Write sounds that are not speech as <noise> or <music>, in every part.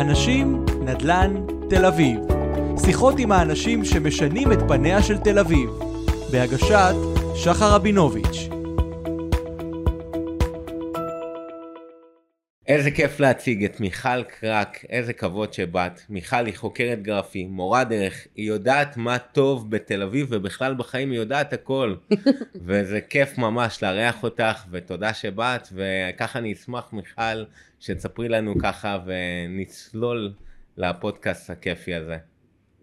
אנשים, נדל"ן, תל אביב. שיחות עם האנשים שמשנים את פניה של תל אביב. בהגשת שחר רבינוביץ'. איזה כיף להציג את מיכל קרק, איזה כבוד שבאת. מיכל היא חוקרת גרפי, מורה דרך, היא יודעת מה טוב בתל אביב ובכלל בחיים היא יודעת הכל. <laughs> וזה כיף ממש לארח אותך ותודה שבאת וככה אני אשמח מיכל שתספרי לנו ככה ונצלול לפודקאסט הכיפי הזה.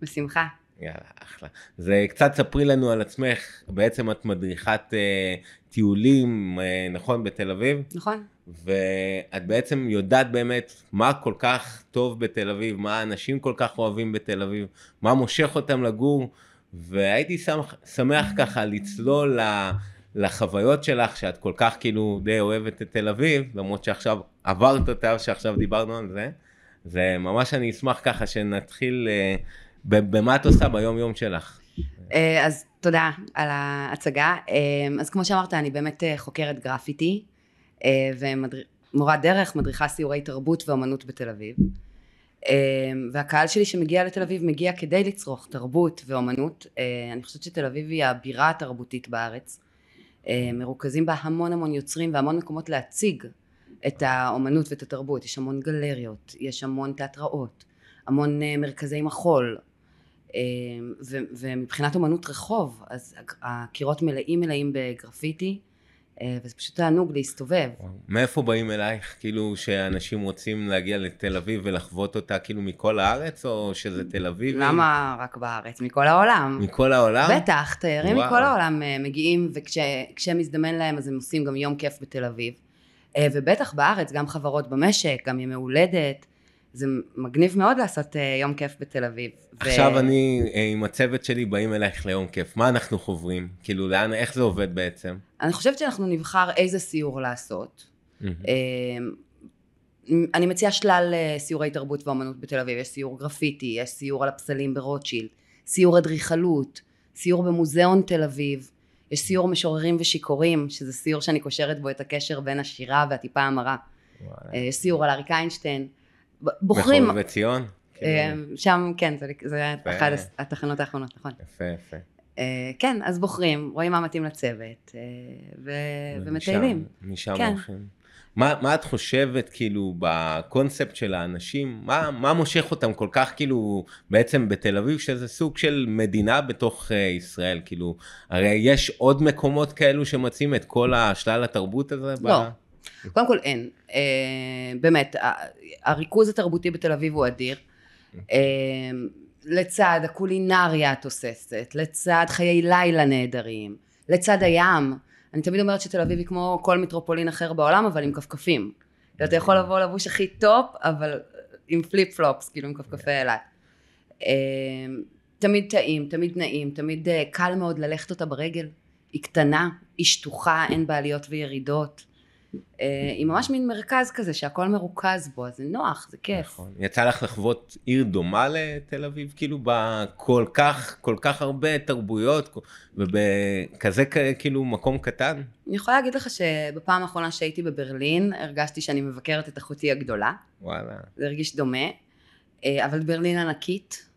בשמחה. יאללה, אחלה. זה קצת ספרי לנו על עצמך, בעצם את מדריכת אה, טיולים, אה, נכון, בתל אביב? נכון. ואת בעצם יודעת באמת מה כל כך טוב בתל אביב, מה האנשים כל כך אוהבים בתל אביב, מה מושך אותם לגור, והייתי שמח, שמח ככה לצלול לחוויות שלך, שאת כל כך כאילו די אוהבת את תל אביב, למרות שעכשיו עברת אותה, שעכשיו דיברנו על זה. זה ממש אני אשמח ככה שנתחיל, אה, במה את עושה ביום יום שלך. אה, אז תודה על ההצגה. אה, אז כמו שאמרת, אני באמת חוקרת גרפיטי. ומורת דרך, מדריכה סיורי תרבות ואומנות בתל אביב. והקהל שלי שמגיע לתל אביב מגיע כדי לצרוך תרבות ואומנות. אני חושבת שתל אביב היא הבירה התרבותית בארץ. מרוכזים בה המון המון יוצרים והמון מקומות להציג את האומנות ואת התרבות. יש המון גלריות, יש המון תיאטראות, המון מרכזי מחול. ומבחינת אומנות רחוב, אז הקירות מלאים מלאים בגרפיטי. אה, וזה פשוט תענוג להסתובב. מאיפה באים אלייך? כאילו שאנשים רוצים להגיע לתל אביב ולחוות אותה כאילו מכל הארץ, או שזה תל אביב? למה רק בארץ? מכל העולם. מכל העולם? בטח, תיירים מכל העולם אה, מגיעים, וכשמזדמן להם אז הם עושים גם יום כיף בתל אביב. אה, ובטח בארץ, גם חברות במשק, גם ימי הולדת. זה מגניב מאוד לעשות uh, יום כיף בתל אביב. עכשיו ו... אני uh, עם הצוות שלי באים אלייך ליום כיף, מה אנחנו חוברים? כאילו, לאן, איך זה עובד בעצם? אני חושבת שאנחנו נבחר איזה סיור לעשות. אני מציעה שלל סיורי תרבות ואומנות בתל אביב, יש סיור גרפיטי, יש סיור על הפסלים ברוטשילד, סיור אדריכלות, סיור במוזיאון תל אביב, יש סיור משוררים ושיכורים, שזה סיור שאני קושרת בו את הקשר בין השירה והטיפה המרה. יש סיור על אריק איינשטיין. בוחרים... בחובי ציון? אה, שם, כן, זה, זה אחת התחנות האחרונות, נכון. יפה, יפה. אה, כן, אז בוחרים, רואים מה מתאים לצוות, אה. ומטיילים. משם כן. הולכים. מה, מה את חושבת כאילו בקונספט של האנשים, מה, מה מושך אותם כל כך כאילו בעצם בתל אביב שזה סוג של מדינה בתוך uh, ישראל? כאילו הרי יש עוד מקומות כאלו שמציעים את כל השלל התרבות הזה? לא, ב... קודם כל אין, אה, באמת, הריכוז התרבותי בתל אביב הוא אדיר, אה, לצד הקולינריה התוססת, לצד חיי לילה נהדרים, לצד הים, אני תמיד אומרת שתל אביב היא כמו כל מטרופולין אחר בעולם, אבל עם כפכפים. אתה יכול לבוא לבוש הכי top, אבל עם flip flops, כאילו עם כפכפי אילת. אה, תמיד טעים, תמיד נעים, תמיד קל מאוד ללכת אותה ברגל. היא קטנה, היא שטוחה, אין בה עליות וירידות. אה, היא ממש מין מרכז כזה שהכל מרוכז בו, אז זה נוח, זה כיף. נכון. יצא לך לחוות עיר דומה לתל אביב, כאילו בכל כך, כל כך הרבה תרבויות, ובכזה כאילו מקום קטן? אני יכולה להגיד לך שבפעם האחרונה שהייתי בברלין, הרגשתי שאני מבקרת את אחותי הגדולה. וואלה. זה הרגיש דומה, אה, אבל ברלין ענקית.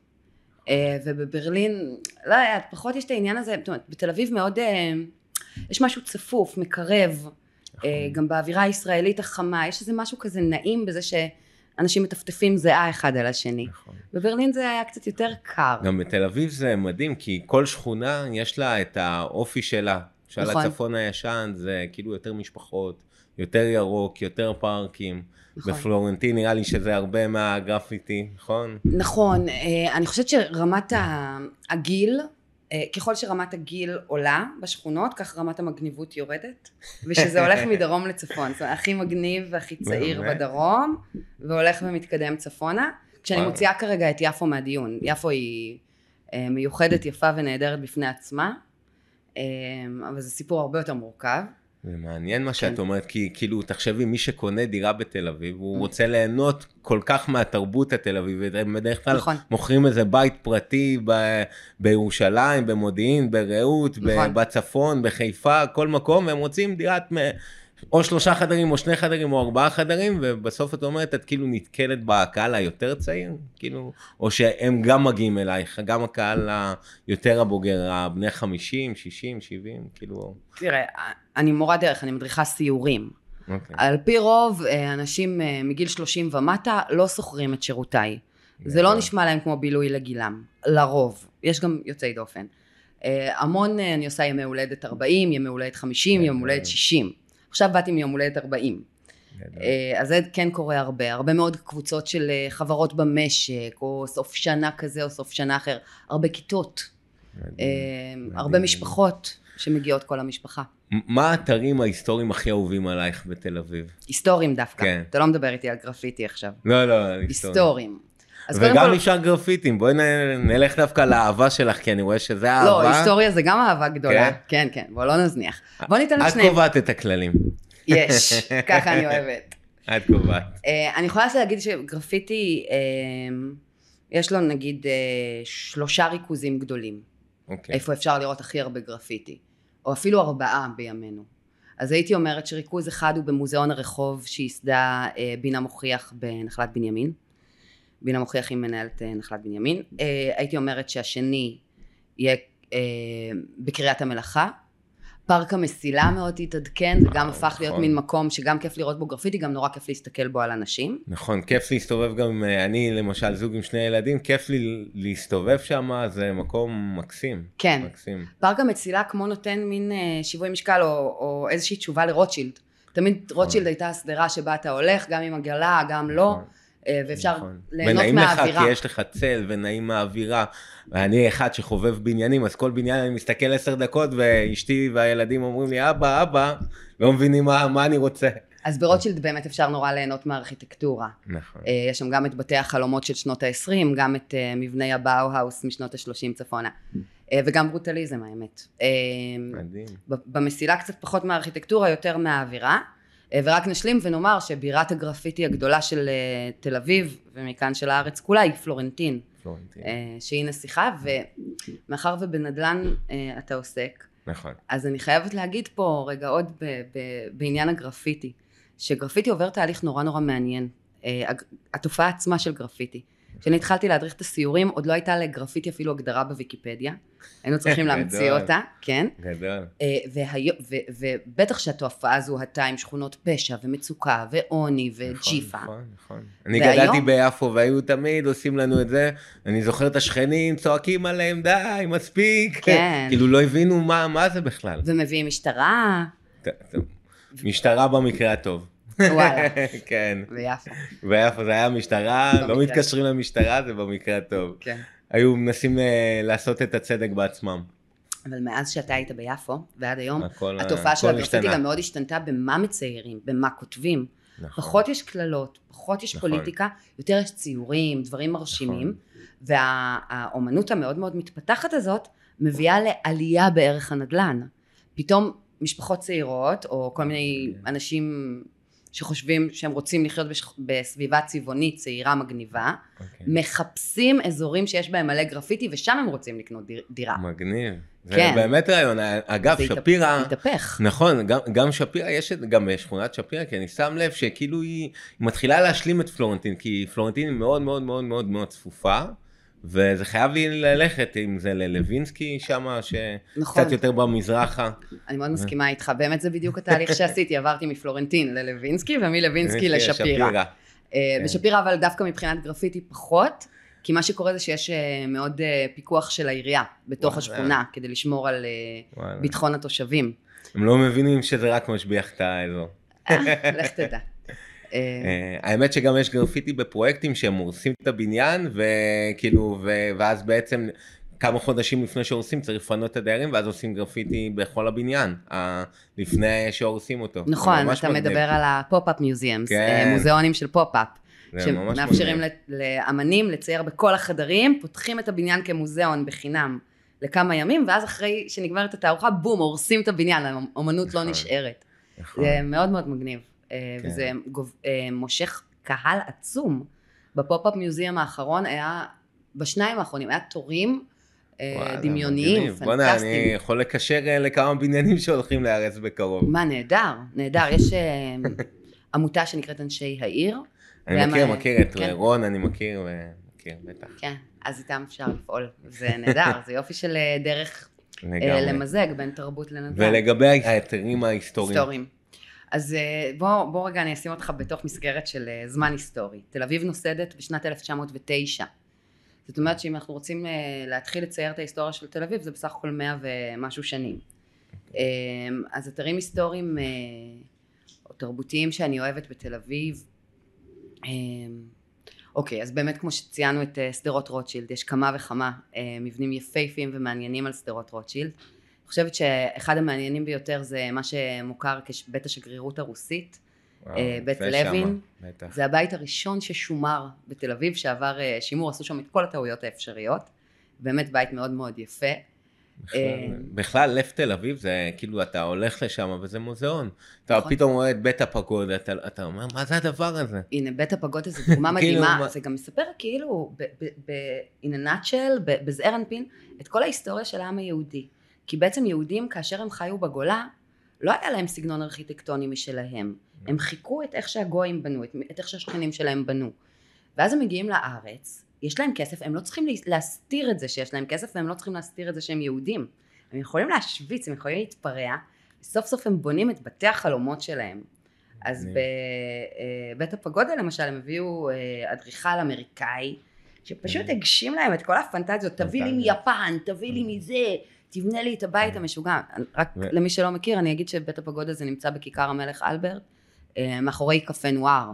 אה, ובברלין, לא יודעת, פחות יש את העניין הזה, זאת אומרת, בתל אביב מאוד, יש משהו צפוף, מקרב. נכון. אה, גם באווירה הישראלית החמה, יש איזה משהו כזה נעים בזה שאנשים מטפטפים זיעה אחד על השני. נכון. בברלין זה היה קצת יותר קר. גם בתל אביב זה מדהים, כי כל שכונה יש לה את האופי שלה. שעל נכון. הצפון הישן זה כאילו יותר משפחות, יותר ירוק, יותר פארקים. נכון. בפלורנטין נראה לי שזה הרבה מהגרפיטי, נכון? נכון, אה, אני חושבת שרמת הגיל ככל שרמת הגיל עולה בשכונות, כך רמת המגניבות יורדת, ושזה הולך <laughs> מדרום לצפון, זאת אומרת, הכי מגניב והכי צעיר בדרום, והולך ומתקדם צפונה. כשאני מוציאה כרגע את יפו מהדיון, יפו היא אה, מיוחדת, יפה ונהדרת בפני עצמה, אה, אבל זה סיפור הרבה יותר מורכב. זה מעניין מה שאת כן. אומרת, כי כאילו, תחשבי, מי שקונה דירה בתל אביב, הוא mm. רוצה ליהנות כל כך מהתרבות התל אביבית, הם בדרך כלל נכון. מוכרים איזה בית פרטי ב- בירושלים, במודיעין, ברעות, נכון. בצפון, בחיפה, כל מקום, והם רוצים דירת או שלושה חדרים, או שני חדרים, או ארבעה חדרים, ובסוף את אומרת, את כאילו נתקלת בקהל היותר צעיר, כאילו, או שהם גם מגיעים אלייך, גם הקהל היותר הבוגר, הבני 50, 60, 70, כאילו... תראה, אני מורה דרך, אני מדריכה סיורים. אוקיי. על פי רוב, אה, אנשים אה, מגיל 30 ומטה לא שוכרים את שירותיי. זה לא. נשמע להם כמו בילוי לגילם, לרוב. יש גם יוצאי דופן. אה, המון, אני עושה ימי הולדת 40, ימי הולדת 50, יום הולדת 60. עכשיו באתי מיום הולדת 40. גדול. אה, אז זה כן קורה הרבה, הרבה מאוד קבוצות של חברות במשק, או סוף שנה כזה או סוף שנה אחר, הרבה כיתות, הרבה משפחות שמגיעות כל המשפחה. מה האתרים ההיסטוריים הכי אהובים עלייך בתל אביב? היסטוריים דווקא, כן. אתה לא מדבר איתי על גרפיטי עכשיו, לא, לא, היסטוריים. וגם כל- נשאר גרפיטים, בואי נ- נלך דווקא לאהבה שלך, כי אני רואה שזה אהבה. לא, היסטוריה זה גם אהבה גדולה, כן? כן, כן, בוא לא נזניח. בוא ניתן את את. קובעת את הכללים. יש, <laughs> ככה אני אוהבת. את קובעת. אה, אני יכולה להגיד שגרפיטי, אה, יש לו נגיד אה, שלושה ריכוזים גדולים. אוקיי. איפה אפשר לראות הכי הרבה גרפיטי, או אפילו ארבעה בימינו. אז הייתי אומרת שריכוז אחד הוא במוזיאון הרחוב שייסדה אה, בינה מוכיח בנחלת בנימין. בינה מוכיח היא מנהלת אה, נחלת בנימין. אה, הייתי אומרת שהשני יהיה בקריית המלאכה. פארק המסילה מאוד התעדכן, זה גם הפך להיות נכון. מין מקום שגם כיף לראות בו גרפיטי, גם נורא כיף להסתכל בו על אנשים. נכון, כיף להסתובב גם, אה, אני למשל זוג עם שני ילדים, כיף לי להסתובב שם, זה מקום מקסים. כן. מקסים. פארק המסילה כמו נותן מין אה, שיווי משקל או, או איזושהי תשובה לרוטשילד. תמיד רוטשילד הייתה השדרה שבה אתה הולך, גם עם עגלה, גם לא, נכון. אה, ואפשר נכון. ליהנות ונעים לך מהאווירה. כי יש לך צל ונעים מהאווירה. ואני אחד שחובב בניינים, אז כל בניין אני מסתכל עשר דקות ואשתי והילדים אומרים לי, אבא, אבא, לא מבינים מה, מה אני רוצה. אז ברוטשילד באמת אפשר נורא ליהנות מהארכיטקטורה. נכון. אה, יש שם גם את בתי החלומות של שנות ה-20, גם את אה, מבני הבאו-האוס משנות ה-30 צפונה. אה, וגם ברוטליזם האמת. אה, מדהים. במסילה קצת פחות מהארכיטקטורה, יותר מהאווירה. אה, ורק נשלים ונאמר שבירת הגרפיטי הגדולה של אה, תל אביב, ומכאן של הארץ כולה, היא פלורנטין. פלורנטין. אה, שהיא נסיכה, ומאחר ובנדל"ן אתה עוסק, נכון. אז אני חייבת להגיד פה רגע עוד ב, ב, בעניין הגרפיטי, שגרפיטי עובר תהליך נורא נורא מעניין. התופעה עצמה של גרפיטי. כשאני התחלתי להדריך את הסיורים, עוד לא הייתה לגרפיטי אפילו הגדרה בוויקיפדיה. היינו צריכים <laughs> להמציא. אותה, כן. גדול. אה, ובטח שהתופעה זוהתה עם שכונות פשע ומצוקה ועוני וג'יפה. נכון, נכון. אני? גדלתי ביפו והיו תמיד עושים לנו את זה. אני זוכר את השכנים צועקים עליהם, די, מספיק. כן. <laughs> כאילו לא הבינו מה, זה בכלל. ומביאים משטרה, משטרה במקרה הטוב. וואלה, <laughs> כן. ויפה, ביפו זה היה משטרה, לא. מתקשרים למשטרה, זה במקרה הטוב. כן. היו מנסים אה, לעשות את הצדק בעצמם. אבל מאז שאתה היית ביפו, ועד היום, הכל- התופעה של הגרפיטי. גם מאוד השתנתה במה מציירים, במה כותבים. נכון. פחות יש קללות, פחות יש נכון. פוליטיקה, יותר יש ציורים, דברים מרשימים, והאומנות המאוד מאוד מתפתחת הזאת מביאה לעלייה בערך הנדל"ן. פתאום משפחות צעירות, או כל מיני אנשים שחושבים שהם רוצים לחיות בש... בסביבה צבעונית, צעירה, מגניבה, אוקיי. מחפשים אזורים שיש בהם מלא גרפיטי, ושם הם רוצים לקנות דיר- דירה. מגניב. זה כן. באמת רעיון. אגב, זה שפירא... התהפך. נכון, גם, גם שפירא, יש גם בשכונת שפירא, כי אני שם לב שכאילו היא מתחילה להשלים את פלורנטין, כי פלורנטין היא מאוד מאוד מאוד מאוד מאוד צפופה, וזה חייב לי ללכת, אם זה ללווינסקי שם, נכון. שקצת יותר במזרחה. אני מאוד מסכימה איתך, באמת זה בדיוק התהליך שעשיתי, עברתי מפלורנטין ללווינסקי ומלווינסקי לשפירא. אה, כן. בשפירא אבל דווקא מבחינת גרפיטי פחות, כי מה שקורה זה שיש אה, מאוד אה, פיקוח של העירייה בתוך. השכונה, כדי לשמור על אה. ביטחון התושבים. הם לא מבינים שזה רק משביח את האזור. אה, לך תדע. אה, אה, האמת שגם יש גרפיטי בפרויקטים שהם הורסים את הבניין וכאילו ואז בעצם כמה חודשים לפני שהורסים צריך לפנות את הדיירים ואז עושים גרפיטי בכל הבניין לפני שהורסים אותו. נכון, אתה. מדבר על ה pop-up museums, כן. מוזיאונים של pop-up. שמאפשרים לאמנים לצייר בכל החדרים, פותחים את הבניין כמוזיאון בחינם לכמה ימים, ואז אחרי שנגמרת התערוכה, בום, הורסים את הבניין, האומנות לא נכון. נשארת. נכון. זה מאוד מאוד מגניב, אה, כן. וזה גוב- אה, מושך קהל עצום. ב pop-up museum האחרון היה, בשניים האחרונים, היה תורים אה, וואלה, דמיוניים, מגניב. בוא'נה, אני פנטסטיים. יכול לקשר אה, לכמה בניינים שהולכים להיהרס בקרוב. מה, נהדר, נהדר. יש אה, עמותה שנקראת אנשי העיר. אני מכיר, אה, מכיר את כן. רון, אני מכיר, מכיר, בטח. כן, אז איתם אפשר לפעול. זה נהדר, זה יופי של אה, דרך אה, לגמרי. למזג בין תרבות לנדל"ן. ולגבי ההיתרים ההיסטוריים. היסטוריים. אז אה, בוא, בוא רגע אני אשים אותך בתוך מסגרת של אה, זמן היסטורי. תל אביב נוסדת בשנת 1909. זאת אומרת שאם אנחנו רוצים אה, להתחיל לצייר את ההיסטוריה של תל אביב זה בסך הכל מאה ומשהו שנים. אז אתרים היסטוריים או תרבותיים שאני אוהבת בתל אביב אוקיי, אז באמת כמו שציינו את שדרות רוטשילד, יש כמה וכמה מבנים יפהפיים ומעניינים על שדרות רוטשילד. אני חושבת שאחד המעניינים ביותר זה מה שמוכר כבית השגרירות הרוסית, וואו, אה, בית לוין. שמה. זה הבית הראשון ששומר בתל אביב, שעבר אה, שימור, עשו שם את כל הטעויות האפשריות. באמת בית מאוד מאוד יפה. בכלל- אה, בכלל, לב תל אביב זה כאילו, אתה הולך לשם וזה מוזיאון. אתה נכון. פתאום רואה את בית הפגודה, אתה- אתה אומר, מה זה הדבר הזה? הנה, בית הפגודה זו דוגמה <laughs> כאילו, מדהימה, מה- זה גם מספר כאילו, in a nutshell, ב- בזעיר אנפין, את כל ההיסטוריה של העם היהודי. כי בעצם יהודים, כאשר הם חיו בגולה, לא היה להם סגנון ארכיטקטוני משלהם. הם חיכו את איך שהגויים בנו, את, את איך שהשכנים שלהם בנו. ואז הם מגיעים לארץ, יש להם כסף, הם לא צריכים להסתיר את זה שיש להם כסף, והם לא צריכים להסתיר את זה שהם יהודים. הם יכולים להשוויץ, הם יכולים להתפרע, וסוף סוף הם בונים את בתי החלומות שלהם. אז. בבית הפגודה למשל הם הביאו אה, אדריכל אמריקאי שפשוט. הגשים להם את כל הפנטזיות, תביא לי. מיפן, תביא לי מזה, תבנה לי את הבית Mm. המשוגע. רק ו- למי שלא מכיר אני אגיד שבית הפגודה זה נמצא בכיכר המלך אלברט, אה, מאחורי קפה נואר.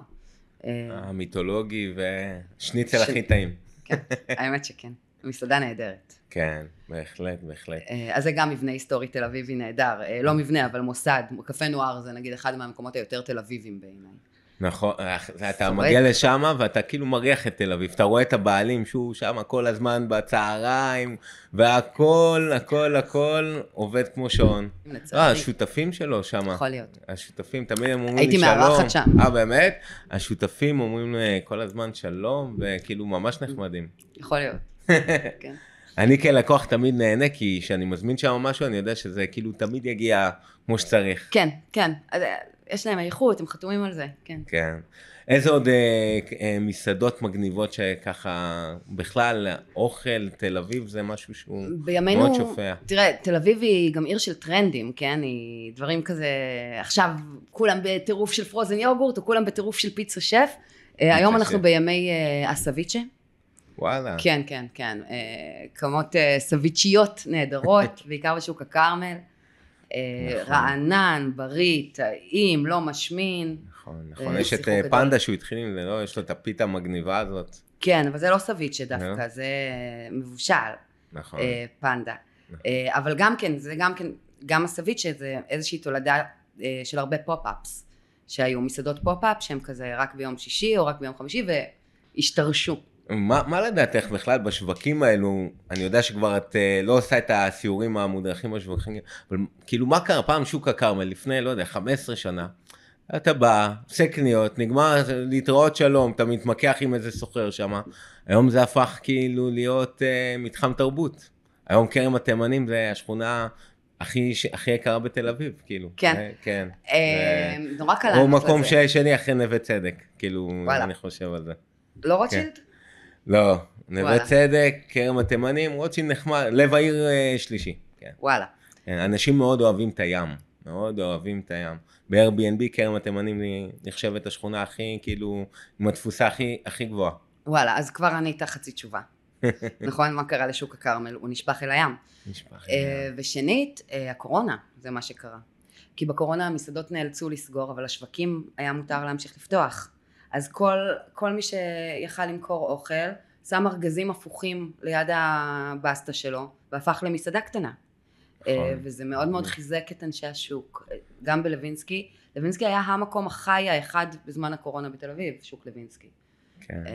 אה, המיתולוגי ושניצל ש- הכי טעים. כן, האמת שכן, מסעדה נהדרת. כן, בהחלט, בהחלט. אה, אז זה גם מבנה היסטורי תל אביבי נהדר, לא מבנה אבל מוסד, קפה נואר זה נגיד אחד מהמקומות היותר תל אביביים בעיניי. נכון, אתה. מגיע לשם ואתה כאילו מריח את תל אביב, אתה רואה את הבעלים שהוא שם כל הזמן בצהריים, והכל, הכל, הכל עובד כמו שעון. לצערי, השותפים שלו שם, יכול להיות. השותפים תמיד הם אומרים לי הייתי שלום. מארחת שם. אה, באמת? השותפים אומרים לי כל הזמן שלום, וכאילו ממש נחמדים. יכול להיות. <laughs> כן. אני כלקוח תמיד נהנה, כי כשאני מזמין שם משהו, אני יודע שזה כאילו תמיד יגיע כמו שצריך. כן, כן. יש להם איכות, הם חתומים על זה, כן. כן. איזה עוד אה, אה, מסעדות מגניבות שככה, בכלל, אוכל, תל אביב זה משהו שהוא בימינו, מאוד שופע. תראה, תל אביב היא גם עיר של טרנדים, כן? היא דברים כזה, עכשיו כולם בטירוף של פרוזן יוגורט, או כולם בטירוף של פיצה שף. אה, היום אנחנו שף. בימי אה, הסביצ'ה. וואלה. כן, כן, כן. אה, כמות אה, סביצ'יות נהדרות, <laughs> בעיקר בשוק הכרמל. אה, נכון. רענן, בריא, טעים, לא משמין. נכון, נכון. אה, יש את אה, גדול. פנדה שהוא התחיל עם זה, לא? יש לו את הפיתה המגניבה הזאת. כן, אבל זה לא סביצ'ה דווקא. זה מבושל. נכון. פנדה. אה, אבל גם כן, זה גם כן, גם הסביצ'ה זה איזושהי תולדה של הרבה pop-ups, שהיו מסעדות pop-up שהם כזה רק ביום שישי או רק ביום חמישי והשתרשו. מה, מה לדעתך בכלל בשווקים האלו, אני יודע שכבר את אה, לא עושה את הסיורים המודרכים בשווקים, אבל כאילו מה קרה פעם שוק הכרמל לפני, לא יודע, 15 שנה, אתה בא, עושה קניות, נגמר להתראות שלום, אתה מתמקח עם איזה סוחר שם, היום זה הפך כאילו להיות אה, מתחם תרבות. היום כרם התימנים זה השכונה הכי, הכי יקרה בתל אביב, כאילו. כן. זה, כן. אה, נורא קל או לענות מקום לזה. ש- שני אחרי נווה צדק, כאילו, וואלה. אני חושב על זה. לא רוטשילד? לא, נווה. צדק, כרם התימנים, רוטשילד נחמד, לב העיר אה, שלישי. כן. וואלה. כן, אנשים מאוד אוהבים את הים, מאוד אוהבים את הים. ב-Airbnb כרם התימנים נחשבת השכונה הכי, כאילו, עם התפוסה הכי, הכי גבוהה. וואלה, אז כבר ענית חצי תשובה. <laughs> נכון? מה קרה לשוק הכרמל? הוא נשפך אל הים. משפחה. אה, ושנית, אה, הקורונה, זה מה שקרה. כי בקורונה המסעדות נאלצו לסגור, אבל השווקים היה מותר להמשיך לפתוח. אז כל, כל מי שיכל למכור אוכל, שם ארגזים הפוכים ליד הבסטה שלו, והפך למסעדה קטנה. נכון. אה, וזה מאוד מאוד חיזק את אנשי השוק, אה, גם בלווינסקי. לווינסקי היה המקום החי האחד בזמן הקורונה בתל אביב, שוק לווינסקי. כן. אה,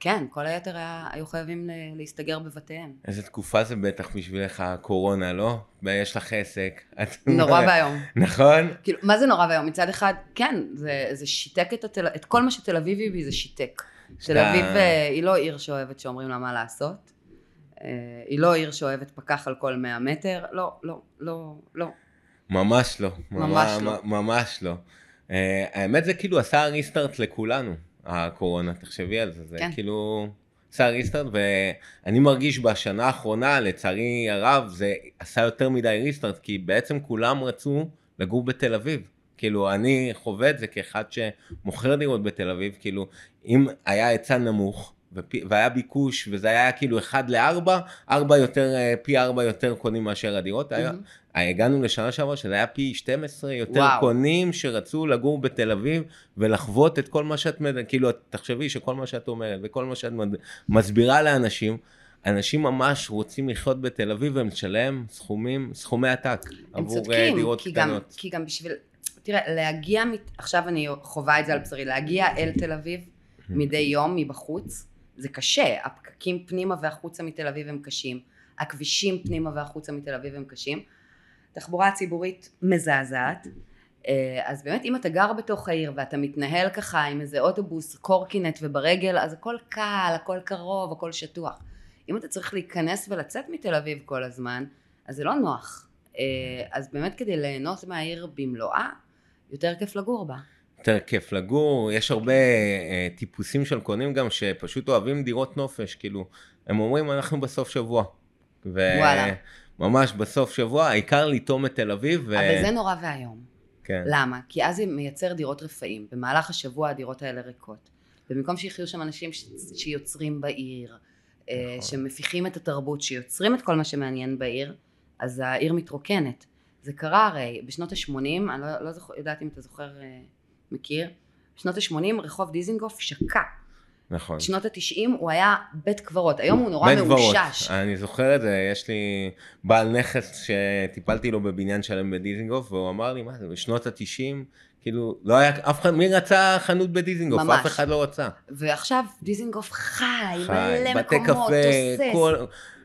כן, כל היתר היה, היו חייבים ל- להסתגר בבתיהם. איזה תקופה זה בטח בשבילך הקורונה, לא? יש לך עסק. נורא ואיום. נכון? כאילו, מה זה נורא ואיום? מצד אחד, כן, זה, זה שיתק את, התל, את כל מה שתל אביבי בי זה שיתק. תל אביב אה, היא לא עיר שאוהבת שאומרים לה מה לעשות. אה, היא לא עיר שאוהבת פקח על כל 100 מטר, לא, לא, לא, לא. ממש לא. ממש לא. ממש לא. אה, האמת זה כאילו עשה ריסטארט לכולנו, הקורונה, תחשבי על זה. זה כן. כאילו עשה ריסטארט, ואני מרגיש בשנה האחרונה, לצערי הרב, זה עשה יותר מדי ריסטארט, כי בעצם כולם רצו לגור בתל אביב. כאילו, אני חווה את זה כאחד שמוכר דירות בתל אביב, כאילו, אם היה היצע נמוך, ופי- והיה ביקוש, וזה היה כאילו 1 ל-4, 4 יותר, אה, פי 4 יותר קונים מאשר הדירות. היה, מהמם. הגענו לשנה שעברה שזה היה פי 12 יותר וואו. קונים שרצו לגור בתל אביב ולחוות את כל מה שאת, כאילו, תחשבי שכל מה שאת אומרת וכל מה שאת מסבירה לאנשים, אנשים ממש רוצים לחיות בתל אביב ולשלם סכומים, סכומי עתק עבור אה, צודקים, דירות כי גם, קטנות. כי גם בשביל, תראה, להגיע, עכשיו אני חווה את זה על בשרי, להגיע אל תל אביב מדי יום מבחוץ, זה קשה, הפקקים פנימה והחוצה מתל אביב הם קשים, הכבישים פנימה והחוצה מתל אביב הם קשים, תחבורה ציבורית מזעזעת, אה, אז באמת אם אתה גר בתוך העיר ואתה מתנהל ככה עם איזה אוטובוס, קורקינט וברגל, אז הכל קל, הכל קרוב, הכל שטוח. אם אתה צריך להיכנס ולצאת מתל אביב כל הזמן, אז זה לא נוח. אה, אז באמת כדי ליהנות מהעיר במלואה, יותר כיף לגור בה. יותר כיף לגור, יש הרבה אה, טיפוסים של קונים גם שפשוט אוהבים דירות נופש, כאילו, הם אומרים אנחנו בסוף שבוע. ו- וואלה. ממש בסוף שבוע, העיקר לטעום את תל אביב. ו- אבל זה נורא ואיום. כן. למה? כי אז זה מייצר דירות רפאים. במהלך השבוע הדירות האלה ריקות. ובמקום שיחיו שם אנשים ש... שיוצרים בעיר, אה, נכון. שמפיחים את התרבות, שיוצרים את כל מה שמעניין בעיר, אז העיר מתרוקנת. זה קרה הרי בשנות ה-80, אני לא, לא זוכר, יודעת אם אתה זוכר, אה, מכיר, בשנות ה-80 רחוב דיזינגוף שקע. נכון. שנות ה-90 הוא היה בית קברות, היום הוא נורא בית קברות. מאושש. אני זוכר את זה, יש לי בעל נכס שטיפלתי לו בבניין שלם בדיזינגוף, והוא אמר לי, מה זה, בשנות ה-90, כאילו, לא היה, אף אחד, מי רצה חנות בדיזינגוף? ממש. אף אחד לא רצה. ועכשיו דיזינגוף חי, חי, מלא בתי מקומות, קפה. כל,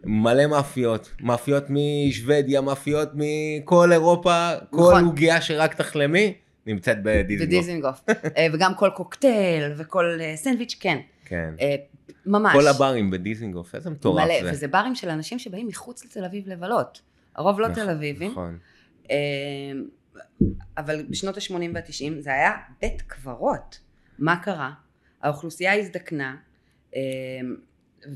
מלא מאפיות, מאפיות משוודיה, מאפיות מכל אירופה, כל נכון. עוגיה שרק תחלמי, נמצאת בדיזינגוף. אה, וגם כל קוקטייל וכל אה, סנדוויץ', כן. כן. אה, ממש. כל הברים בדיזינגוף, איזה מטורף מלא, זה. וזה ברים של אנשים שבאים מחוץ לתל אביב לבלות. הרוב לא נכון, תל אביבים. נכון. אבל בשנות ה-80 וה-90 זה היה בית קברות. מה קרה? האוכלוסייה הזדקנה,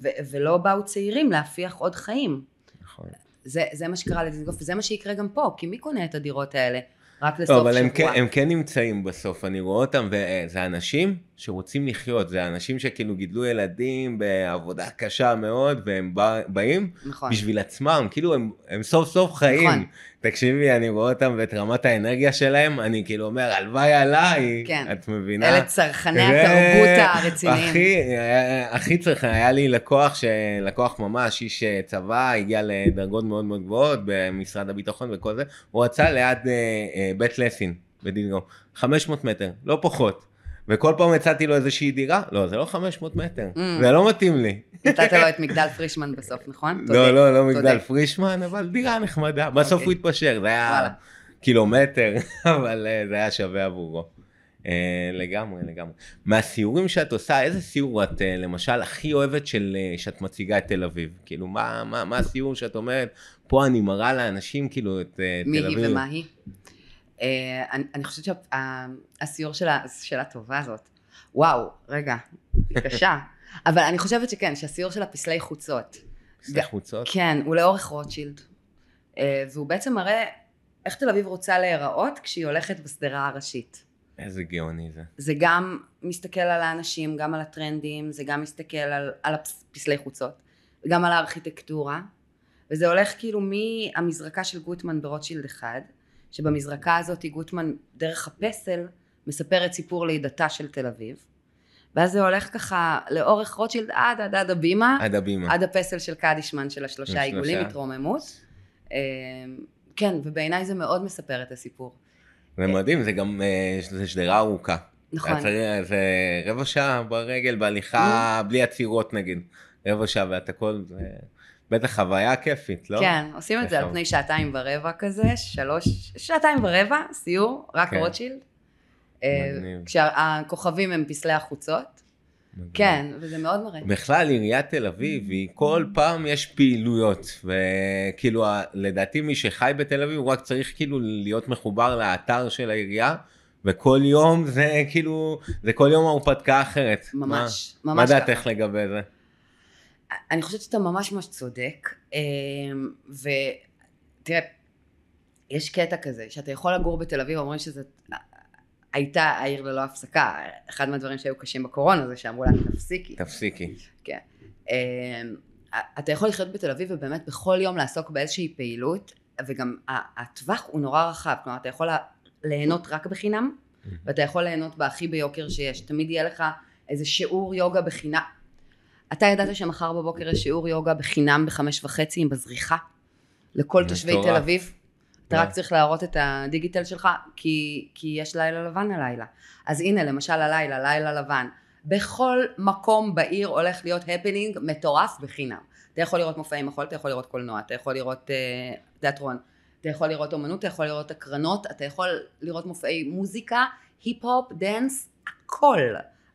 ו- ולא באו צעירים להפיח עוד חיים. נכון. זה, זה מה שקרה לדיזינגוף, וזה מה שיקרה גם פה, כי מי קונה את הדירות האלה? רק לסוף לא, אבל שבוע. הם כן, הם כן נמצאים בסוף, אני רואה אותם, וזה אנשים שרוצים לחיות, זה אנשים שכאילו גידלו ילדים בעבודה קשה מאוד, והם בא, באים נכון. בשביל עצמם, כאילו הם, הם סוף סוף חיים. נכון. תקשיבי, אני רואה אותם ואת רמת האנרגיה שלהם, אני כאילו אומר, הלוואי עליי, כן. את מבינה? אלה צרכני ו- התרבות הרציניים. הכי, הכי צריך, היה לי לקוח, ש... לקוח ממש, איש אה, צבא, הגיע לדרגות מאוד מאוד גבוהות במשרד הביטחון וכל זה, הוא רצה ליד אה, אה, בית לסין בדינגו, 500 מטר, לא פחות. וכל פעם הצעתי לו איזושהי דירה, לא, זה לא 500 מטר, Mm. זה לא מתאים לי. נתת לו את מגדל פרישמן בסוף, נכון? לא, לא, לא. מגדל פרישמן, אבל דירה נחמדה. בסוף אוקיי. הוא התפשר, זה היה. קילומטר, <laughs> אבל אה, זה היה שווה עבורו. אה, לגמרי, לגמרי. מהסיורים שאת עושה, איזה סיור את אה, למשל הכי אוהבת של, שאת מציגה את תל אביב? כאילו, מה, מה, מה הסיור שאת אומרת, פה אני מראה לאנשים כאילו את מי תל אביב? היא ומה היא? אה, אני אני חושבת שהסיור שלה טובה זאת. וואו, רגע, היא קשה. <laughs> אבל אני חושבת שכן, שהסיור של הפסלי חוצות. שתי חוצות? כן, הוא לאורך רוטשילד. אה, והוא בעצם מראה איך תל אביב רוצה להיראות כשהיא הולכת בשדרה הראשית. איזה גאוני זה. זה גם מסתכל על האנשים, גם על הטרנדים, זה גם מסתכל על, על הפסלי חוצות, וגם על הארכיטקטורה, וזה הולך כאילו מהמזרקה של גוטמן ברוטשילד אחד, שבמזרקה הזאת גוטמן דרך הפסל מספרת סיפור לידתה של תל אביב, ואז זה הולך ככה לאורך רוטשילד עד עד עד הבימה, עד הבימה. עד הפסל של קדישמן של השלושה. עיגולים, התרוממות. אה, כן, ובעיניי זה מאוד מספר את הסיפור. זה מדהים, זה גם, אה, זה שדרה ארוכה. נכון. זה רבע שעה ברגל, בהליכה, בלי עצירות נגיד. רבע שעה ואת הכל, זה בטח חוויה כיפית, לא? כן, עושים את זה על. פני שעתיים ורבע כזה, שלוש, שעתיים ורבע, סיור, רק כן. רוטשילד. אה, מגניב. כשהכוכבים הם פסלי החוצות, כן, וזה מאוד מראה. בכלל עיריית תל אביב היא כל פעם יש פעילויות וכאילו לדעתי מי שחי בתל אביב הוא רק צריך כאילו להיות מחובר לאתר של העירייה וכל יום זה כאילו זה כל יום הרפתקה אחרת. ממש, מה, ממש מה. דעתך לגבי זה? אני חושבת שאתה ממש ממש צודק, אמ, ותראה, יש קטע כזה, שאתה יכול לגור בתל אביב, אומרים שזה הייתה העיר ללא הפסקה, אחד מהדברים שהיו קשים בקורונה זה שאמרו לה תפסיקי, תפסיקי. כן. אמ, אתה יכול לחיות בתל אביב ובאמת בכל יום לעסוק באיזושהי פעילות, וגם הטווח הוא נורא רחב, כלומר אתה יכול ליהנות רק בחינם, ואתה יכול ליהנות בהכי ביוקר שיש, תמיד יהיה לך איזה שיעור יוגה בחינם. אתה ידעת שמחר בבוקר יש שיעור יוגה בחינם בחמש וחצי עם בזריחה? לכל תושבי. תל אביב? אתה כן. רק צריך להראות את הדיגיתל שלך, כי, כי יש לילה לבן הלילה. אז הנה, למשל הלילה, לילה לבן. בכל מקום בעיר הולך להיות הפנינג מטורף בחינם. אתה יכול לראות מופעי מחול, אתה יכול לראות קולנוע, אתה יכול לראות אה, תיאטרון, אתה יכול לראות אומנות, אתה יכול לראות הקרנות, אתה יכול לראות מופעי מוזיקה, היפ-הופ, dance, הכל.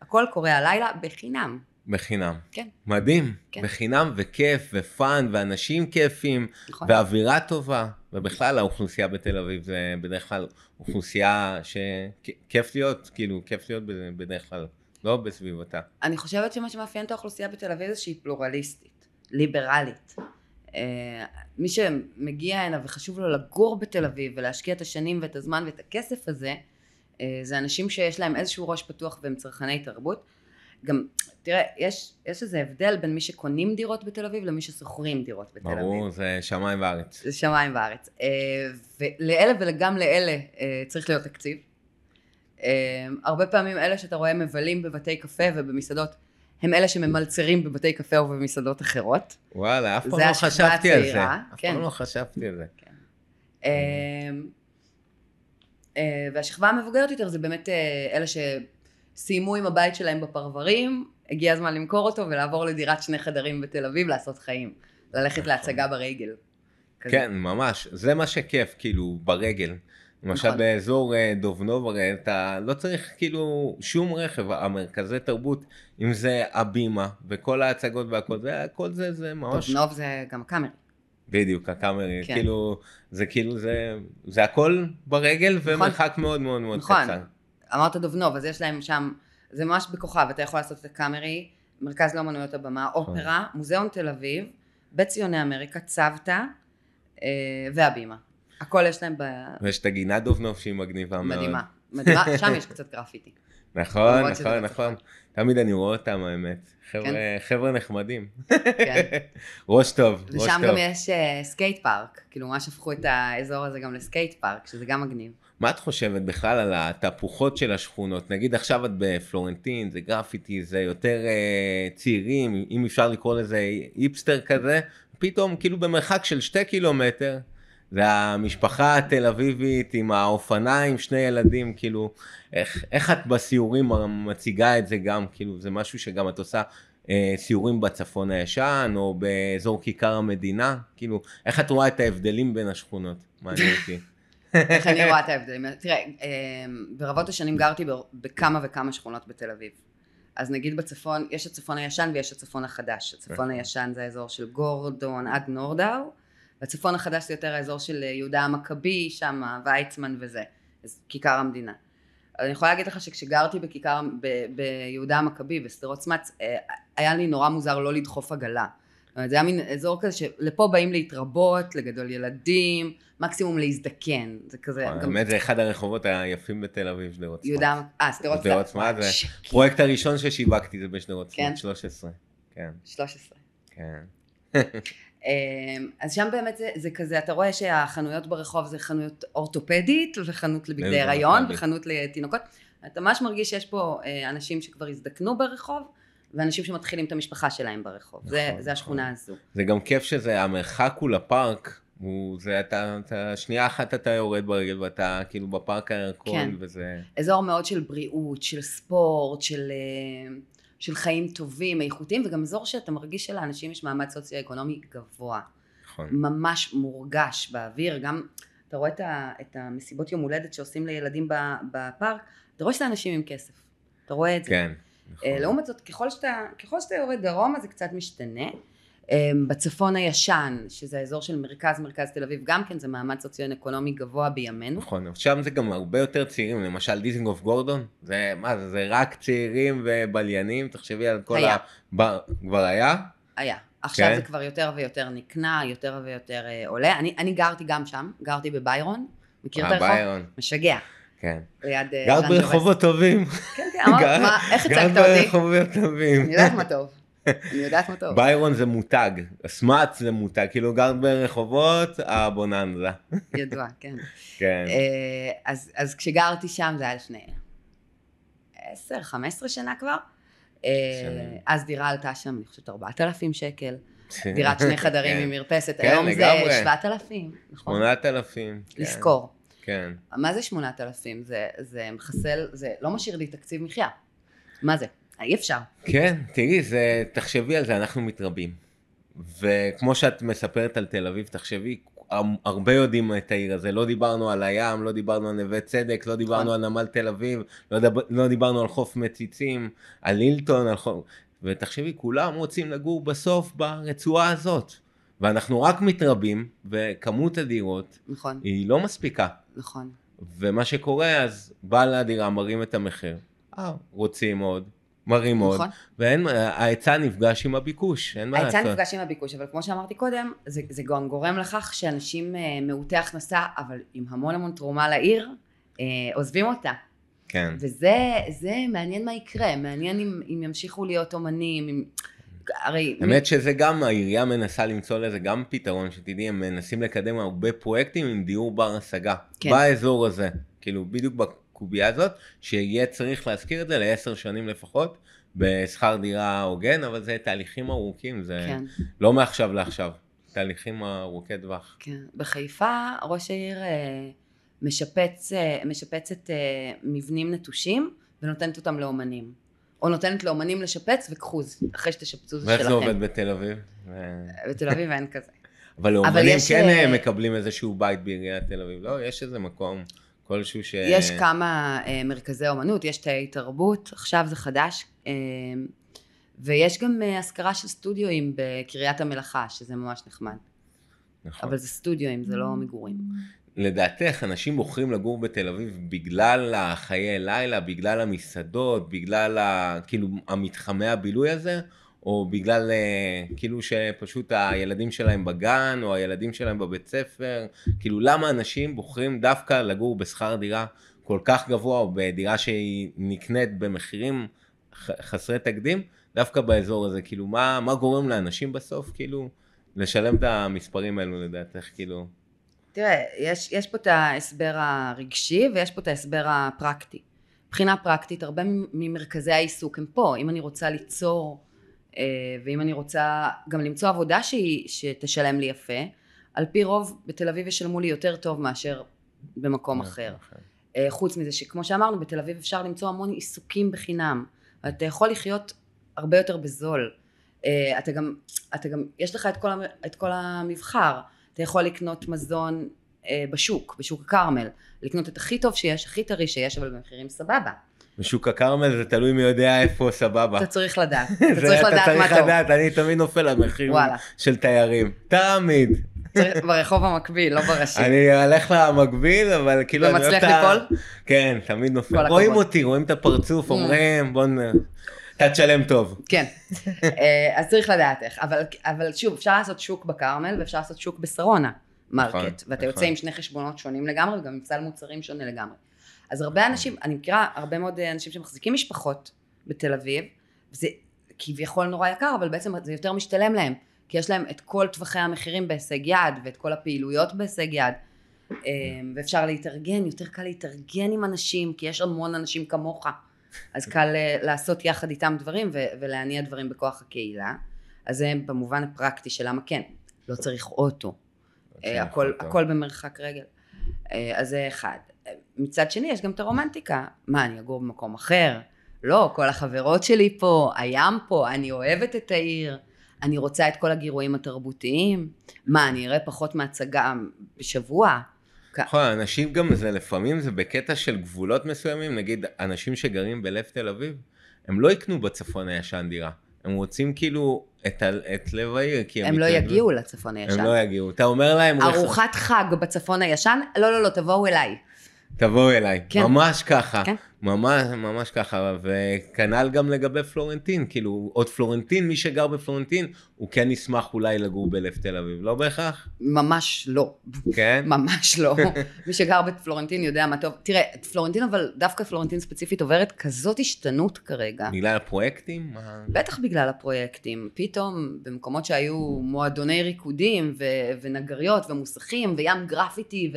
הכל קורה הלילה בחינם. בחינם. כן. מדהים. כן. בחינם וכיף ו fun ואנשים כיפים נכון. ואווירה טובה. ובכלל האוכלוסייה בתל אביב זה בדרך כלל אוכלוסייה שכיף להיות, כאילו כיף להיות בדרך כלל, לא בסביבתה. אני חושבת שמה שמאפיין את האוכלוסייה בתל אביב זה שהיא פלורליסטית, ליברלית. אה, מי שמגיע הנה וחשוב לו לגור בתל אביב ולהשקיע את השנים ואת הזמן ואת הכסף הזה, אה, זה אנשים שיש להם איזשהו ראש פתוח והם צרכני תרבות. גם, תראה, יש, יש איזה הבדל בין מי שקונים דירות בתל אביב למי ששוכרים דירות בתל אביב. ברור, זה שמיים וארץ. זה שמיים וארץ. אה, ולאלה וגם לאלה אה, צריך להיות תקציב. אה, הרבה פעמים אלה שאתה רואה מבלים בבתי קפה ובמסעדות, הם אלה שממלצרים בבתי קפה או במסעדות אחרות. וואלה, אף פעם לא השכבה חשבתי על זה. הצעירה, אף כן. פעם לא חשבתי על זה. אה, והשכבה המבוגרת יותר זה באמת אלה שסיימו עם הבית שלהם בפרברים, הגיע הזמן למכור אותו ולעבור לדירת שני חדרים בתל אביב לעשות חיים. ללכת נכון. להצגה ברגל. כזה. כן, ממש. זה מה שכיף, כאילו, ברגל. למשל נכון. באזור אה, דובנוב, הרי אתה לא צריך כאילו שום רכב, המרכזי תרבות, אם זה הבימה וכל ההצגות והכל, זה הכל זה, זה ממש, טוב, נוב זה גם הקאמרי. בדיוק, הקאמרי, כן. כאילו, זה כאילו, זה, זה הכל ברגל ומרחק מאוד מאוד מאוד נכון. קצר. אמרת דובנוב, אז יש להם שם, זה ממש בכוכב, אתה יכול לעשות את הקאמרי, מרכז לאומנויות הבמה, נכון. אופרה, מוזיאון תל אביב, בית ציוני אמריקה, צוותא אה, והבימה. הכל יש להם ב... ויש את הגינה דובנוב שהיא מגניבה מאוד. מדהימה. מדהימה, שם יש קצת גרפיטי. <laughs> נכון, נכון. נכון. תמיד אני רואה אותם האמת. חבר'ה, חבר'ה נחמדים. כן. <laughs> ראש טוב, ראש ושם טוב. גם יש אה, skate park, כאילו ממש הפכו את האזור הזה גם ל skate park, שזה גם מגניב. מה את חושבת בכלל על התהפוכות של השכונות? נגיד עכשיו את בפלורנטין, זה גרפיטי, זה יותר אה, צעירים, אם אפשר לקרוא לזה היפסטר כזה, פתאום כאילו במרחק של שתי קילומטר, זה המשפחה התל אביבית עם האופניים, שני ילדים, כאילו, איך, איך את בסיורים מציגה את זה גם, כאילו, זה משהו שגם את עושה אה, סיורים בצפון הישן, או באזור כיכר המדינה, כאילו, איך את רואה את ההבדלים בין השכונות? מעניין אותי. <laughs> איך אני רואה את ההבדלים. תראה, אה, ברבות השנים גרתי בכמה וכמה שכונות בתל אביב. אז נגיד בצפון, יש הצפון הישן ויש הצפון החדש. הצפון הישן זה האזור של גורדון עד נורדאו, והצפון החדש זה יותר האזור של אה, יהודה המכבי, שם ויצמן וזה, אז כיכר המדינה. אני יכולה להגיד לך שכשגרתי בכיכר, ב- ביהודה המכבי, בשדרות סמץ, אה, היה לי נורא מוזר לא לדחוף עגלה. זאת אומרת, זה היה מין אזור כזה שלפה באים להתרבות, לגדול ילדים, מקסימום להזדקן, זה כזה, האמת זה אחד הרחובות היפים בתל אביב, שדרות סמאט. יהודה, אה, שדרות שדרות סמאט, סמאט זה שקט. הפרויקט הראשון ששיווקתי זה בשדרות כן? סמאט, 13. כן, 13. כן. <laughs> אמ, אז שם באמת זה, זה כזה, אתה רואה שהחנויות ברחוב זה חנות אורתופדית וחנות לבגדי הריון. וחנות לתינוקות. אתה ממש מרגיש שיש פה אה, אנשים שכבר הזדקנו ברחוב ואנשים שמתחילים את המשפחה שלהם ברחוב. זה, נכון, זה השכונה נכון. הזו. זה גם כיף שזה, המרחק הוא לפארק, הוא, זה אתה, אתה, שנייה אחת אתה יורד ברגל ואתה כאילו בפארק הירקון, כן. וזה, אזור מאוד של בריאות, של ספורט, של, אה, של חיים טובים, איכותיים, וגם אזור שאתה מרגיש שלאנשים יש מעמד סוציו-אקונומי גבוה. נכון. ממש מורגש באוויר, גם אתה רואה את, ה, את המסיבות יום הולדת שעושים לילדים בפארק, אתה רואה שזה אנשים עם כסף, אתה רואה את זה. כן, נכון. אה, לעומת זאת, ככל שאתה, ככל שאתה יורד דרומה זה קצת משתנה. אה, בצפון הישן, שזה האזור של מרכז מרכז תל אביב, גם כן זה מעמד סוציו-אקונומי גבוה בימינו. נכון, שם זה גם הרבה יותר צעירים, למשל דיזינגוף גורדון, זה מה זה, זה רק צעירים ובליינים, תחשבי על כל היה. ה... כבר היה? היה. עכשיו כן. זה כבר יותר ויותר נקנה, יותר ויותר אה, עולה. אני, אני גרתי גם שם, גרתי בביירון. מכיר את אה, הרחוב? ביירון, משגע. כן. ליד אה, גרת. ברחובות טובים. כן, כן, אמרת, איך גרת הצגת אותי? ברחובות טובים. אני יודעת מה טוב. אני יודעת מה טוב. ביירון זה מותג, סמאץ זה מותג, כאילו גרת ברחובות, הבוננזה. ידוע, כן. כן. אה, אז, אז כשגרתי שם זה היה לפני 10, 15 שנה כבר. אה, שנים. אז דירה עלתה שם, אני חושבת, 4,000 שקל. דירת שני חדרים כן. עם מרפסת, כן, היום. זה 7,000, נכון? 8,000. כן. לשכור. כן. מה זה 8,000? זה, זה מחסל, זה לא משאיר לי תקציב מחיה. מה זה? אי אפשר. כן, תראי, זה, תחשבי על זה, אנחנו מתרבים. וכמו שאת מספרת על תל אביב, תחשבי, הרבה יודעים את העיר הזה, לא דיברנו על הים, לא דיברנו על נווה צדק, לא דיברנו נכון. על נמל תל אביב, לא, דב, לא דיברנו על חוף מציצים, על הילטון, על חוף... ותחשבי, כולם רוצים לגור בסוף ברצועה הזאת. ואנחנו רק מתרבים, וכמות הדירות נכון, היא לא מספיקה. נכון. ומה שקורה, אז בעל הדירה מרים את המחיר, אה, רוצים עוד, מרים עוד, נכון. ואין, ההיצע נפגש עם הביקוש, אין מה לעשות. ההיצע נפגש עם הביקוש, אבל כמו שאמרתי קודם, זה, זה גם גורם לכך שאנשים אה, מעוטי הכנסה, אבל עם המון המון תרומה לעיר, אה, עוזבים אותה. כן. וזה זה מעניין מה יקרה, מעניין אם, אם ימשיכו להיות אומנים, אם... הרי... האמת שזה גם, העירייה מנסה למצוא לזה גם פתרון, שתדעי, הם מנסים לקדם הרבה פרויקטים עם דיור בר השגה. כן. באזור הזה, כאילו בדיוק בקובייה הזאת, שיהיה צריך להשכיר את זה לעשר שנים לפחות, בשכר דירה הוגן, אבל זה תהליכים ארוכים, זה כן, לא מעכשיו לעכשיו, תהליכים ארוכי טווח. כן. בחיפה ראש העיר אה, משפץ, אה, משפצת אה, מבנים נטושים ונותנת אותם לאומנים. או נותנת לאומנים לשפץ וכחוז, אחרי שתשפצו זה ואיך זה שלכם. עובד בתל אביב? בתל אביב אין כזה. אבל לאומנים כן מקבלים איזשהו בית בעיריית תל אביב, לא? יש איזה מקום כלשהו ש... יש כמה אה, מרכזי אומנות, יש תאי תרבות, עכשיו זה חדש, אה, ויש גם אה, השכרה של סטודיואים בקריית המלאכה, שזה ממש נחמד. נכון. אבל זה סטודיואים, זה לא מגורים. לדעתך, אנשים בוחרים לגור בתל אביב בגלל החיי לילה, בגלל המסעדות, בגלל ה... כאילו המתחמי הבילוי הזה, או בגלל אה, כאילו שפשוט הילדים שלהם בגן, או הילדים שלהם בבית ספר, כאילו למה אנשים בוחרים דווקא לגור בשכר דירה כל כך גבוה, או בדירה שהיא נקנית במחירים חסרי תקדים, דווקא באזור הזה, כאילו מה, מה גורם לאנשים בסוף, כאילו, לשלם את המספרים האלו לדעתך, כאילו, תראה, יש, יש פה את ההסבר הרגשי ויש פה את ההסבר הפרקטי. מבחינה פרקטית, הרבה ממרכזי העיסוק הם פה. אם אני רוצה ליצור, ואם אני רוצה גם למצוא עבודה שהיא, שתשלם לי יפה, על פי רוב בתל אביב ישלמו לי יותר טוב מאשר במקום אחר. אה, חוץ מזה שכמו שאמרנו, בתל אביב אפשר למצוא המון עיסוקים בחינם. אתה יכול לחיות הרבה יותר בזול. אה, אתה גם, אתה גם, יש לך את כל, את כל המבחר. אתה יכול לקנות מזון אה, בשוק, בשוק הכרמל. לקנות את הכי טוב שיש, הכי טרי שיש, אבל במחירים סבבה. בשוק הכרמל זה תלוי מי יודע איפה סבבה. אתה צריך לדעת. <laughs> אתה צריך לדעת מה צריך טוב. לדעת, אני תמיד נופל על מחיר וואלה. של תיירים. תמיד. צריך- ברחוב המקביל, לא בראשי. אני הולך למקביל, אבל כאילו... אני אוהב ומצליח את ה- ליפול? כן, תמיד נופל. רואים אותי, רואים את הפרצוף, Mm. אומרים, בוא נ... אתה תשלם טוב. כן. <laughs> אה, אז צריך לדעת איך. אבל, אבל שוב, אפשר לעשות שוק בכרמל ואפשר לעשות שוק בשרונה מרקט. נכון, ואתה יוצא נכון. עם שני חשבונות שונים לגמרי וגם עם סל מוצרים שונה לגמרי. אז הרבה אנשים, אני מכירה הרבה מאוד אנשים שמחזיקים משפחות בתל אביב, וזה כביכול נורא יקר, אבל בעצם זה יותר משתלם להם. כי יש להם את כל טווחי המחירים בהישג יד, ואת כל הפעילויות בהישג יד. אה, ואפשר להתארגן, יותר קל להתארגן עם אנשים, כי יש המון אנשים כמוך. אז קל אה, לעשות יחד איתם דברים ו- ולהניע דברים בכוח הקהילה. אז זה במובן הפרקטי של למה כן, לא צריך אוטו. אה, הכל, הכל במרחק רגל. אה, אז זה אחד. מצד שני, יש גם את הרומנטיקה. מה, אני אגור במקום אחר? לא, כל החברות שלי פה, הים פה, אני אוהבת את העיר, אני רוצה את כל הגירויים התרבותיים. מה, אני אראה פחות מהצגה בשבוע? נכון, אנשים גם זה לפעמים זה בקטע של גבולות מסוימים, נגיד אנשים שגרים בלב תל אביב, הם לא יקנו בצפון הישן דירה. הם רוצים כאילו את, ה- את לב העיר, כי הם... הם לא. יגיעו לצפון הישן. הם לא יגיעו. אתה אומר להם, ארוחת חג בצפון הישן? לא, לא, לא, תבואו אליי. תבואו אליי. כן. ממש ככה. כן. ממש, ממש ככה. וכנ"ל גם לגבי פלורנטין. כאילו, עוד פלורנטין, מי שגר בפלורנטין, הוא כן ישמח אולי לגור בלב תל אביב. לא בהכרח? ממש לא. כן? <laughs> ממש לא. מי שגר בפלורנטין יודע מה טוב. תראה, פלורנטין, אבל דווקא פלורנטין ספציפית עוברת כזאת השתנות כרגע. בגלל הפרויקטים? מה- בטח בגלל הפרויקטים. פתאום במקומות שהיו מועדוני ריקודים ו- ונגריות ומוסכים וים גרפיטי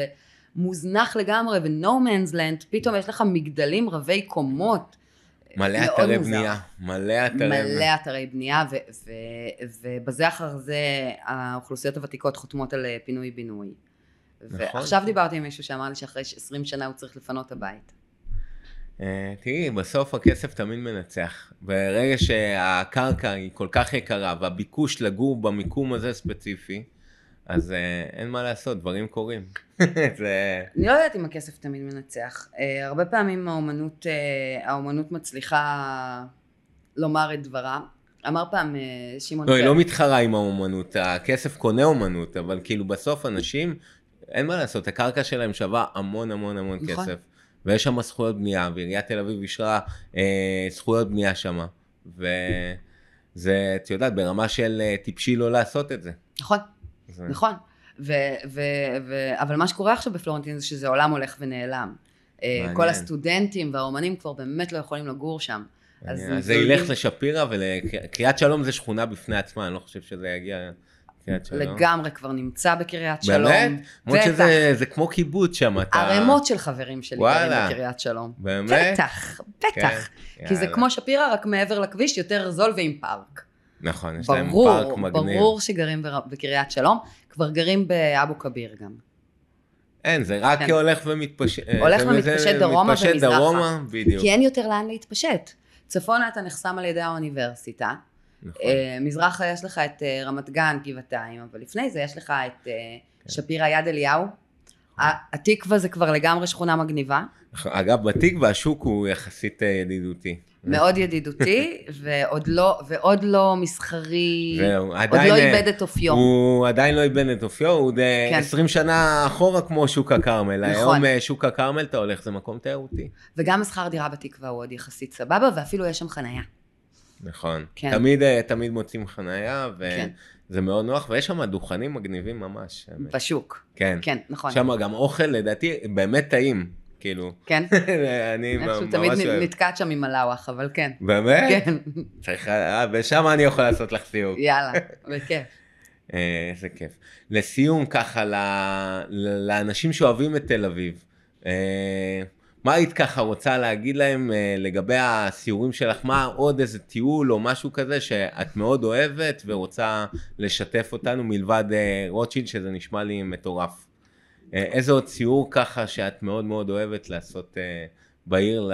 ומוזנח לגמרי ו-No man's land, פתאום יש לך מגדלים רבי קומות. מלא אתרי מוזר. בנייה. מלא אתרי מלא בנייה. אתרי בנייה, ו- ו- ובזה אחר זה האוכלוסיות הוותיקות חותמות על אה, פינוי-בינוי. נכון. ועכשיו דיברתי עם מישהו שאמר לי שאחרי 20 שנה הוא צריך לפנות את הבית. אה, תראי, בסוף הכסף תמיד מנצח. ברגע שהקרקע היא כל כך יקרה והביקוש לגור במיקום הזה ספציפי, אז אה, אין מה לעשות, דברים קורים. <laughs> זה... אני לא יודעת אם הכסף תמיד מנצח. אה, הרבה פעמים האומנות, אה, האומנות מצליחה לומר את דברה. אמר פעם שמעון לא, היא לא מתחרה עם האומנות, הכסף קונה אומנות, אבל כאילו בסוף אנשים, אין מה לעשות, הקרקע שלהם שווה המון המון המון נכון. כסף. ויש שם זכויות בנייה, ועיריית תל אביב אישרה אה, זכויות בנייה שם. וזה, את יודעת, ברמה של טיפשי לא לעשות את זה. נכון, זה- נכון. ו- ו- ו- אבל מה שקורה עכשיו בפלורנטין זה שזה עולם הולך ונעלם. אה, מעניין. כל הסטודנטים והאומנים כבר באמת לא יכולים לגור שם. אז אז זה ילך לשפירא ולקריית שלום זה שכונה בפני עצמה, אני לא חושב שזה יגיע. לגמרי כבר נמצא בקריית שלום. באמת? למרות. שזה זה כמו קיבוץ שם, אתה... ערימות של חברים שלי גרים. בקריית שלום. באמת? בטח, כן, בטח. כי זה יאללה. כמו שפירא, רק מעבר לכביש, יותר זול ועם פארק. נכון, יש להם פארק ברור, מגניב. ברור שגרים בקריית שלום, כבר גרים באבו כביר גם. אין, זה רק כן. הולך ומתפשט. הולך זה- ומתפשט דרומה מתפשט ומזרחה. דרומה, בדיוק. כי אין יותר לאן להתפשט. צפונה אתה נחסם על ידי האוניברסיטה, נכון. אה, מזרחה יש לך את אה, רמת גן, גבעתיים, אבל לפני זה יש לך את אה, כן. שפירא יד אליהו. התקווה זה כבר לגמרי שכונה מגניבה. אגב, בתקווה השוק הוא יחסית אה, ידידותי. מאוד ידידותי, <laughs> ועוד לא, ועוד לא מסחרי, זהו, עוד. לא אה, איבד את אופיו. הוא עדיין לא איבד את אופיו, הוא די כן. 20 שנה אחורה כמו שוק הכרמל. נכון. היום אה, שוק הכרמל אתה הולך, זה מקום תיירותי. וגם השכר דירה בתקווה הוא עוד יחסית סבבה, ואפילו יש שם חנייה. נכון. כן. תמיד, אה, תמיד מוצאים חניה, כן. וזה מאוד נוח, ויש שם דוכנים מגניבים ממש. האמת. בשוק. כן. כן, נכון. שם גם אוכל, לדעתי, באמת טעים. כאילו, כן? <laughs> אני ממש תמיד אוהב. נתקעת שם עם מלאווח, אבל כן. באמת? כן, צריך, אה, ושם אני יכול לעשות לך סיור. יאללה, <laughs> בכיף. אה, איזה כיף. לסיום, ככה, לאנשים שאוהבים את תל אביב, אה, מה היית ככה רוצה להגיד להם אה, לגבי הסיורים שלך? מה עוד איזה טיול או משהו כזה שאת מאוד אוהבת ורוצה לשתף אותנו מלבד אה, רוטשילד, שזה נשמע לי מטורף. אה, איזה עוד סיור ככה שאת מאוד מאוד אוהבת לעשות בעיר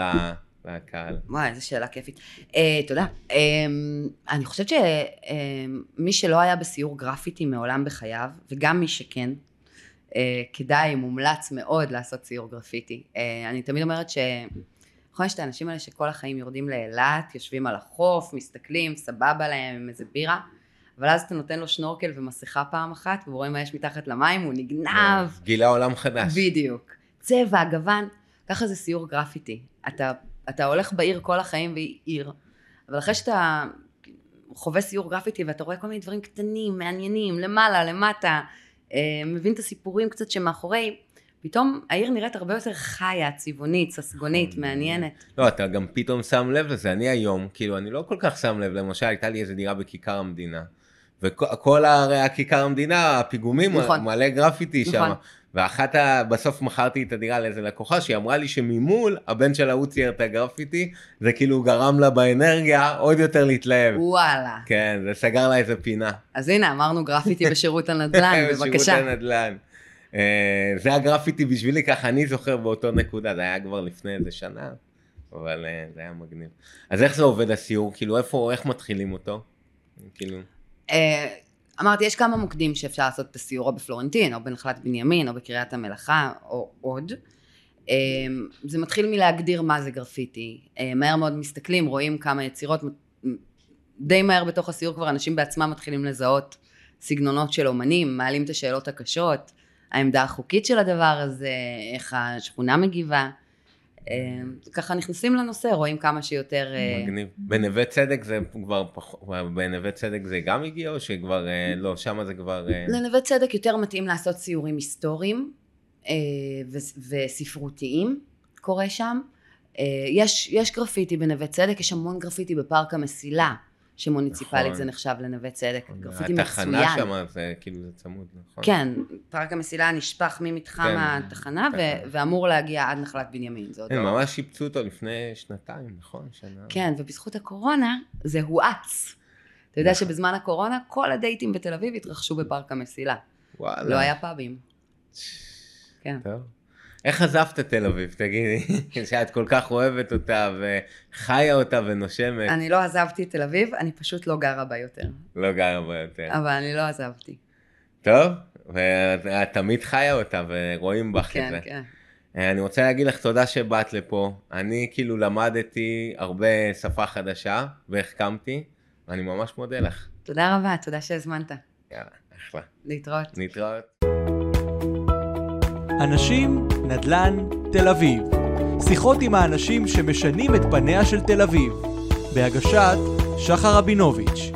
לקהל? וואי, איזה שאלה כיפית. תודה. אני חושבת שמי שלא היה בסיור גרפיטי מעולם בחייו, וגם מי שכן, כדאי, מומלץ מאוד לעשות סיור גרפיטי. Uh, אני תמיד אומרת ש... נכון, יש את האנשים האלה שכל החיים יורדים לאילת, יושבים על החוף, מסתכלים, סבבה להם עם איזה בירה, אבל אז אתה נותן לו שנורקל ומסכה פעם אחת, והוא רואה מה יש מתחת למים, הוא נגנב. גילה עולם חדש. בדיוק. צבע, גוון, ככה זה סיור גרפיטי. אתה, אתה הולך בעיר כל החיים והיא עיר, אבל אחרי שאתה חווה סיור גרפיטי ואתה רואה כל מיני דברים קטנים, מעניינים, למעלה, למטה, אה, מבין את הסיפורים קצת שמאחורי, פתאום העיר נראית הרבה יותר חיה, צבעונית, ססגונית, נכון. מעניינת. לא, אתה גם פתאום שם לב לזה, אני היום, כאילו, אני לא כל כך שם לב, למשל, הייתה לי איזה דירה בכיכר המדינה, וכל הרי הכיכר המדינה, הפיגומים, נכון. מלא גרפיטי שם, נכון. ואחת, ה... בסוף מכרתי את הדירה לאיזה לקוחה, שהיא אמרה לי שממול, הבן שלה הוא צייר את הגרפיטי, זה כאילו גרם לה באנרגיה עוד יותר להתלהב. וואלה. כן, זה סגר לה איזה פינה. אז הנה, אמרנו גרפיטי <laughs> בשירות הנדל"ן, בשירות בבקשה. הנדל"ן. אה, זה הגרפיטי בשבילי, ככה אני זוכר באותו נקודה, זה היה כבר לפני איזה שנה, אבל אה, זה היה מגניב. אז איך זה עובד הסיור? כאילו, איפה, איך מתחילים אותו? כאילו, אמרתי, יש כמה מוקדים שאפשר לעשות את הסיור בפלורנטין, או בנחלת בנימין, או בקריית המלאכה, או עוד. אמ, זה מתחיל מלהגדיר מה זה גרפיטי. אה, מהר מאוד מסתכלים, רואים כמה יצירות, די מהר בתוך הסיור כבר אנשים בעצמם מתחילים לזהות סגנונות של אומנים, מעלים את השאלות הקשות, העמדה החוקית של הדבר הזה, איך השכונה מגיבה. אמ, ככה נכנסים לנושא, רואים כמה שיותר... אה, מגניב. בנווה צדק זה כבר פחות, בנווה צדק זה גם הגיע או שכבר, אה, לא, שם זה כבר... אה, לנווה צדק יותר מתאים לעשות סיורים היסטוריים וספרותיים, קורה שם. יש, יש גרפיטי בנווה צדק, יש המון גרפיטי בפארק המסילה. שמוניציפלית נכון. זה נחשב לנווה צדק, גרפיטי מצוין. התחנה שם זה כאילו זה צמוד, נכון? כן, פארק המסילה נשפך ממתחם כן, התחנה ו-. ואמור להגיע עד נחלת בנימין. זה הם לא- ממש שיפצו אותו לפני שנתיים, נכון? שנה. כן, ובזכות הקורונה זה הואץ. אתה יודע נכון. שבזמן הקורונה כל הדייטים בתל אביב התרחשו בפארק המסילה. וואלה. לא היה פאבים. כן. טוב. איך עזבת את תל אביב, תגידי, <laughs> שאת כל כך אוהבת אותה וחיה אותה ונושמת, אני לא עזבתי את תל אביב, אני פשוט לא גרה בה יותר. לא גרה בה יותר. אבל אני לא עזבתי. טוב, ואת תמיד חיה אותה ורואים בך את כן, זה. כן. אה, אני רוצה להגיד לך תודה שבאת לפה. אני כאילו למדתי הרבה שפה חדשה והחכמתי, ואני ממש מודה לך. תודה רבה, תודה שהזמנת. יאללה, אחלה. להתראות. להתראות. אנשים, נדל"ן, תל אביב. שיחות עם האנשים שמשנים את פניה של תל אביב. בהגשת שחר רבינוביץ'.